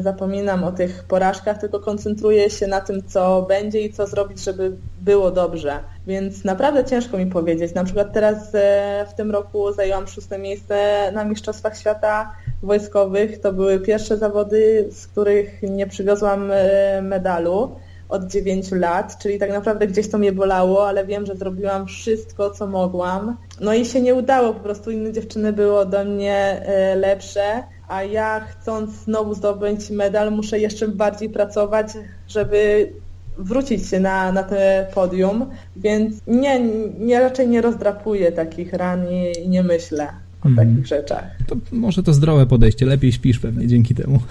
zapominam o tych porażkach, tylko koncentruję się na tym, co będzie i co zrobić, żeby było dobrze. Więc naprawdę ciężko mi powiedzieć. Na przykład teraz e, w tym roku zajęłam szóste miejsce na Mistrzostwach Świata Wojskowych. To były pierwsze zawody, z których nie przywiozłam e, medalu od 9 lat, czyli tak naprawdę gdzieś to mnie bolało, ale wiem, że zrobiłam wszystko, co mogłam. No i się nie udało, po prostu inne dziewczyny były ode mnie e, lepsze a ja chcąc znowu zdobyć medal, muszę jeszcze bardziej pracować, żeby wrócić się na, na te podium, więc nie, nie raczej nie rozdrapuję takich ran i, nie myślę o mm. takich rzeczach.
To może to zdrowe podejście, lepiej śpisz pewnie dzięki temu. [laughs]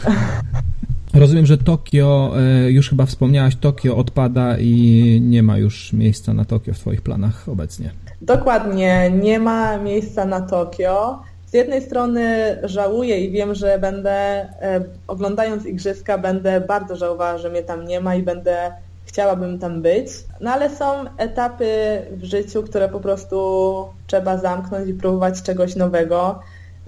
Rozumiem, że Tokio, e, już chyba wspomniałaś, Tokio odpada i nie ma już miejsca na Tokio w Twoich planach obecnie.
Dokładnie, nie ma miejsca na Tokio z jednej strony żałuję i wiem, że będę, e, oglądając igrzyska, będę bardzo żałowała, że mnie tam nie ma i będę chciałabym tam być. No ale są etapy w życiu, które po prostu trzeba zamknąć i próbować czegoś nowego.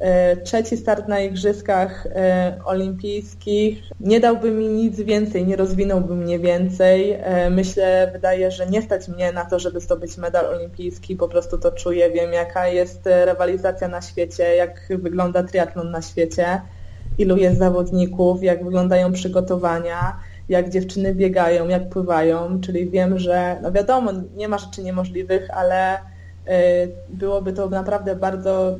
E, trzeci start na Igrzyskach e, Olimpijskich. Nie dałby mi nic więcej, nie rozwinąłby mnie więcej. E, myślę, wydaje, że nie stać mnie na to, żeby zdobyć medal olimpijski, po prostu to czuję, wiem jaka jest rywalizacja na świecie, jak wygląda triatlon na świecie, ilu jest zawodników, jak wyglądają przygotowania, jak dziewczyny biegają, jak pływają, czyli wiem, że no wiadomo, nie ma rzeczy niemożliwych, ale byłoby to naprawdę bardzo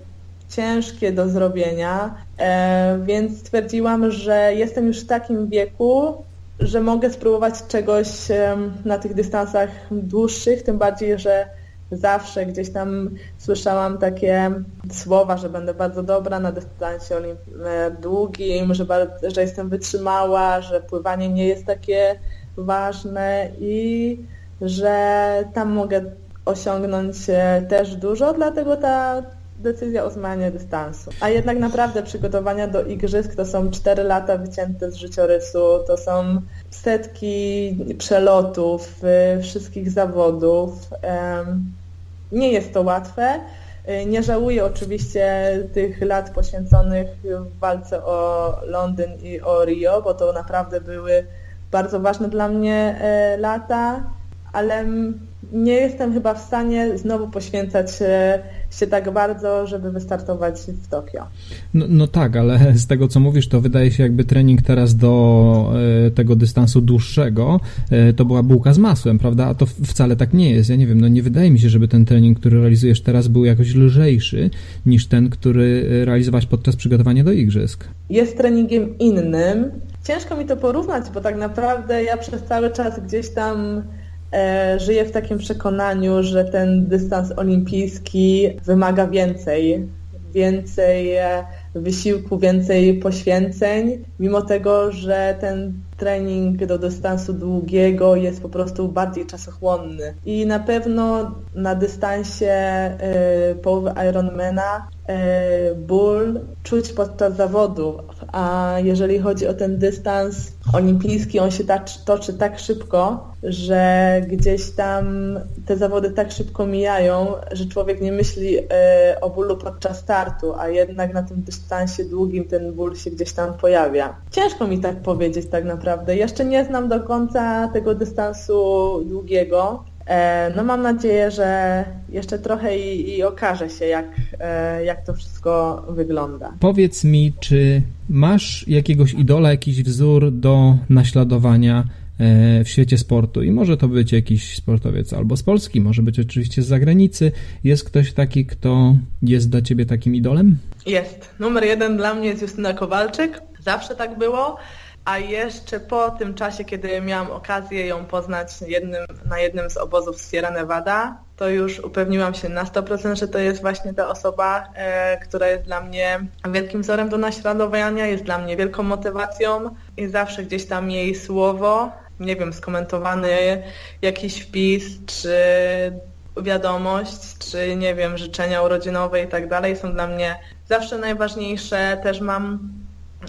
ciężkie do zrobienia, e, więc stwierdziłam, że jestem już w takim wieku, że mogę spróbować czegoś na tych dystansach dłuższych, tym bardziej, że zawsze gdzieś tam słyszałam takie słowa, że będę bardzo dobra na dystansie e, długim, że, że jestem wytrzymała, że pływanie nie jest takie ważne i że tam mogę osiągnąć e, też dużo, dlatego ta decyzja o zmianie dystansu. A jednak naprawdę przygotowania do igrzysk to są 4 lata wycięte z życiorysu, to są setki przelotów, y, wszystkich zawodów. Nie jest to łatwe. Y, nie żałuję oczywiście tych lat poświęconych w walce o Londyn i o Rio, bo to naprawdę były bardzo ważne dla mnie e, lata, ale nie jestem chyba w stanie znowu poświęcać się, się tak bardzo, żeby wystartować w Tokio.
No, no, tak, ale z tego co mówisz, to wydaje się jakby trening teraz do e, tego dystansu dłuższego e, to była bułka z masłem, prawda? A to wcale tak nie jest. Ja nie wiem, no nie wydaje mi się, żeby ten trening, który realizujesz teraz był jakoś lżejszy niż ten, który realizowałaś podczas przygotowania do igrzysk.
Jest treningiem innym. Ciężko mi to porównać, bo tak naprawdę ja przez cały czas gdzieś tam E, żyję w takim przekonaniu, że ten dystans olimpijski wymaga więcej, więcej e, wysiłku, więcej poświęceń, mimo tego, że ten trening do dystansu długiego jest po prostu bardziej czasochłonny. I na pewno na dystansie y, połowy Ironmana y, ból czuć podczas zawodów, a jeżeli chodzi o ten dystans olimpijski, on się tak, toczy tak szybko, że gdzieś tam te zawody tak szybko mijają, że człowiek nie myśli y, o bólu podczas startu, a jednak na tym dystansie długim ten ból się gdzieś tam pojawia. Ciężko mi tak powiedzieć tak naprawdę. Jeszcze nie znam do końca tego dystansu długiego, e, no mam nadzieję, że jeszcze trochę i, i okaże się, jak, e, jak to wszystko wygląda.
Powiedz mi, czy masz jakiegoś idola, jakiś wzór do naśladowania e, w świecie sportu i może to być jakiś sportowiec albo z Polski, może być oczywiście z zagranicy. Jest ktoś taki, kto jest dla ciebie takim idolem?
Jest. Numer jeden dla mnie jest Justyna Kowalczyk. Zawsze tak było. A jeszcze po tym czasie, kiedy miałam okazję ją poznać jednym, na jednym z obozów Sierra Nevada, to już upewniłam się na 100%, że to jest właśnie ta osoba, e, która jest dla mnie wielkim wzorem do naśladowania, jest dla mnie wielką motywacją i zawsze gdzieś tam jej słowo, nie wiem, skomentowany jakiś wpis, czy wiadomość, czy nie wiem, życzenia urodzinowe i tak dalej są dla mnie zawsze najważniejsze. Też mam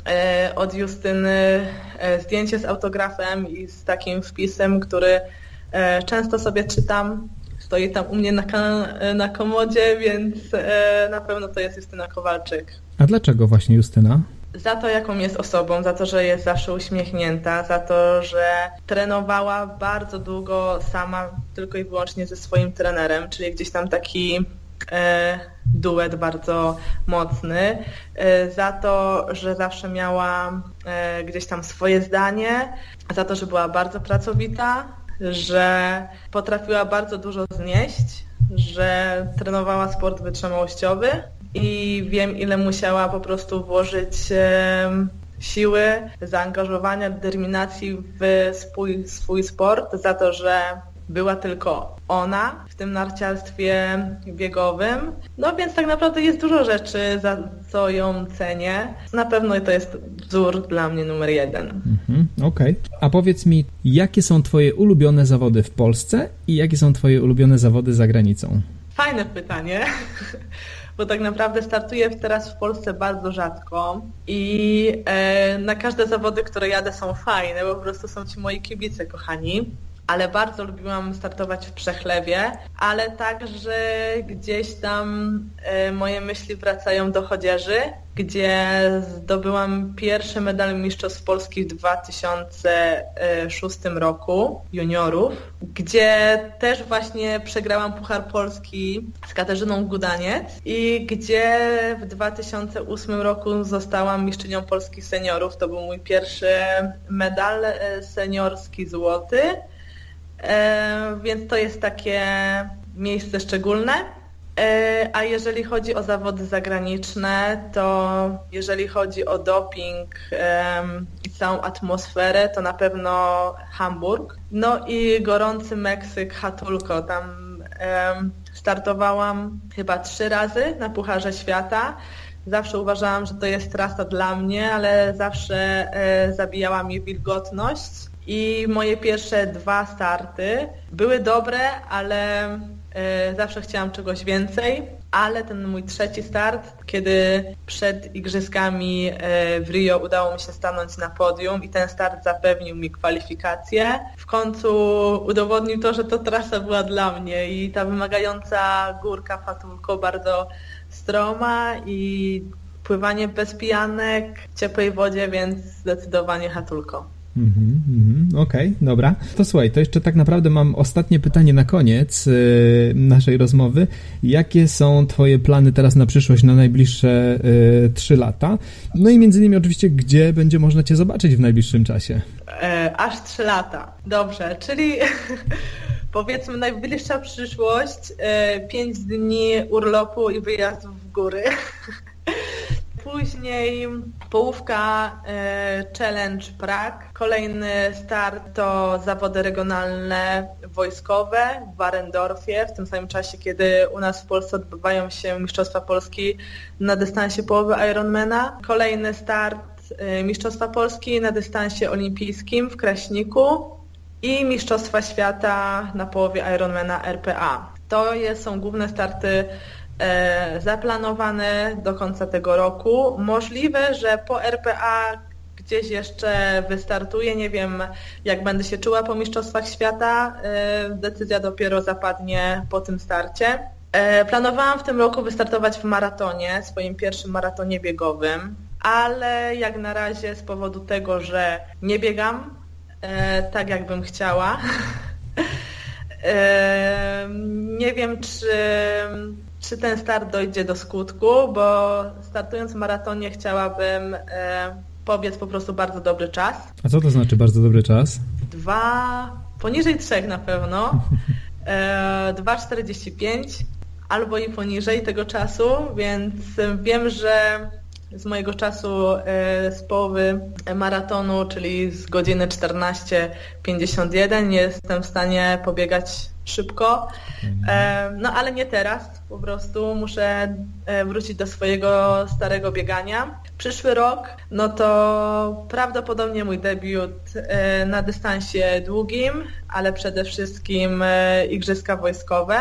E, od Justyny e, zdjęcie z autografem i z takim wpisem, który e, często sobie czytam. Stoi tam u mnie na, na komodzie, więc na pewno to jest Justyna Kowalczyk.
A dlaczego właśnie Justyna?
Za to, jaką jest osobą, za to, że jest zawsze uśmiechnięta, za to, że trenowała bardzo długo sama tylko i wyłącznie ze swoim trenerem, czyli gdzieś tam taki duet bardzo mocny, e, za to, że zawsze miała e, gdzieś tam swoje zdanie, za to, że była bardzo pracowita, że potrafiła bardzo dużo znieść, że trenowała sport wytrzymałościowy i wiem, ile musiała po prostu włożyć siły, zaangażowania, determinacji w swój, swój sport, za to, że była tylko ona w tym narciarstwie biegowym. No więc tak naprawdę jest dużo rzeczy, za co ją cenię. Na pewno to jest wzór dla mnie numer jeden.
Mhm, Okej. Okay. A powiedz mi, jakie są Twoje ulubione zawody w Polsce i jakie są Twoje ulubione zawody za granicą?
Fajne pytanie [laughs] bo tak naprawdę startuję teraz w Polsce bardzo rzadko i e, na każde zawody, które jadę są fajne, bo po prostu są ci moi kibice kochani ale bardzo lubiłam startować w Przechlewie, ale także gdzieś tam e, moje myśli wracają do Chodzieży, gdzie zdobyłam pierwszy medal Mistrzostw Polski w 2006 roku juniorów, gdzie też właśnie przegrałam Puchar Polski z Katarzyną Gudaniec i gdzie w 2008 roku zostałam mistrzynią Polski seniorów. To był mój pierwszy medal e, seniorski złoty. E, więc to jest takie miejsce szczególne. E, a jeżeli chodzi o zawody zagraniczne, to jeżeli chodzi o doping i całą atmosferę, to na pewno Hamburg. No i gorący Meksyk, Hatulko. Tam startowałam chyba trzy razy na Pucharze Świata. Zawsze uważałam, że to jest trasa dla mnie, ale zawsze e, zabijała mi wilgotność i moje pierwsze dwa starty były dobre, ale E, zawsze chciałam czegoś więcej, ale ten mój trzeci start, kiedy przed igrzyskami e, w Rio udało mi się stanąć na podium i ten start zapewnił mi kwalifikacje, w końcu udowodnił to, że to trasa była dla mnie i ta wymagająca górka Fatulko bardzo stroma i pływanie bez pijanek w ciepłej wodzie, więc zdecydowanie Hatulko.
Mhm, mm Okej, okay, dobra. To słuchaj, to jeszcze tak naprawdę mam ostatnie pytanie na koniec yy, naszej rozmowy. Jakie są Twoje plany teraz na przyszłość, na najbliższe yy, 3 lata? No i między innymi oczywiście, gdzie będzie można Cię zobaczyć w najbliższym czasie?
E, aż 3 lata. Dobrze, czyli [laughs] powiedzmy najbliższa przyszłość, 5 e, dni urlopu i wyjazdów w góry. [laughs] Później połówka e, Challenge Prague. Kolejny start to zawody regionalne wojskowe w Warendorfie, w tym samym czasie, kiedy u nas w Polsce odbywają się Mistrzostwa Polski na dystansie połowy Ironmana. Kolejny start e, Mistrzostwa Polski na dystansie olimpijskim w Kraśniku i Mistrzostwa Świata na połowie Ironmana RPA. To są główne starty zaplanowane do końca tego roku. Możliwe, że po RPA gdzieś jeszcze wystartuję. Nie wiem, jak będę się czuła po Mistrzostwach Świata. E, decyzja dopiero zapadnie po tym starcie. E, planowałam w tym roku wystartować w maratonie, swoim pierwszym maratonie biegowym, ale jak na razie z powodu tego, że nie biegam tak, jakbym chciała, [laughs] nie wiem, czy czy ten start dojdzie do skutku, bo startując w maratonie chciałabym e, pobiec po prostu bardzo dobry czas.
A co to znaczy bardzo dobry czas?
Dwa, poniżej trzech na pewno, [laughs] e, 2,45 albo i poniżej tego czasu, więc wiem, że z mojego czasu e, z połowy maratonu, czyli z godziny 14.51 jestem w stanie pobiegać szybko. Mhm. No ale nie teraz, po prostu muszę e, wrócić do swojego starego biegania. Przyszły rok, no to prawdopodobnie mój debiut e, na dystansie długim, ale przede wszystkim e, Igrzyska Wojskowe.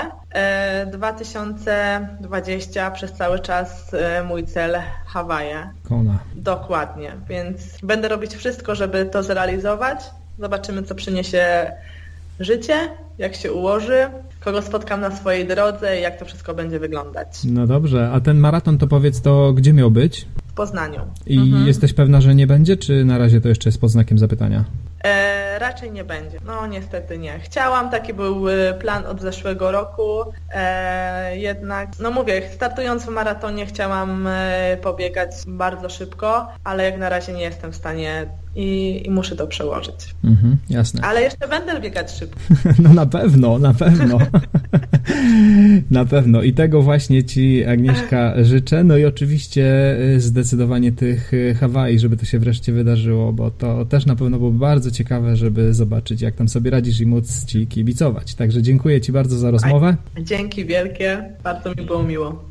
2020 przez cały czas mój cel Hawaje.
Kona.
Dokładnie, więc będę robić wszystko, żeby to zrealizować. Zobaczymy, co przyniesie życie, jak się ułoży, kogo spotkam na swojej drodze i jak to wszystko będzie wyglądać.
No dobrze, a ten maraton to powiedz, to gdzie miał być?
W Poznaniu.
I mhm. jesteś pewna, że nie będzie, czy na razie to jeszcze jest pod znakiem zapytania?
E, raczej nie będzie. No niestety nie. Chciałam, taki był e, plan od zeszłego roku. E, jednak, no mówię, startując w maratonie chciałam e, pobiegać bardzo szybko, ale jak na razie nie jestem w stanie i, i muszę to przełożyć.
Mhm, jasne.
Ale jeszcze będę biegać szybko. [laughs]
No na pewno, na pewno. [laughs] na pewno. I tego właśnie Ci, Agnieszka, życzę. No i oczywiście e, zdecydowanie tych e, Hawaii, żeby to się wreszcie wydarzyło, bo to też na pewno było bardzo ciekawe, żeby zobaczyć, jak tam sobie radzisz i móc Ci kibicować. Także dziękuję Ci bardzo za rozmowę.
Dzięki wielkie, bardzo mi było miło.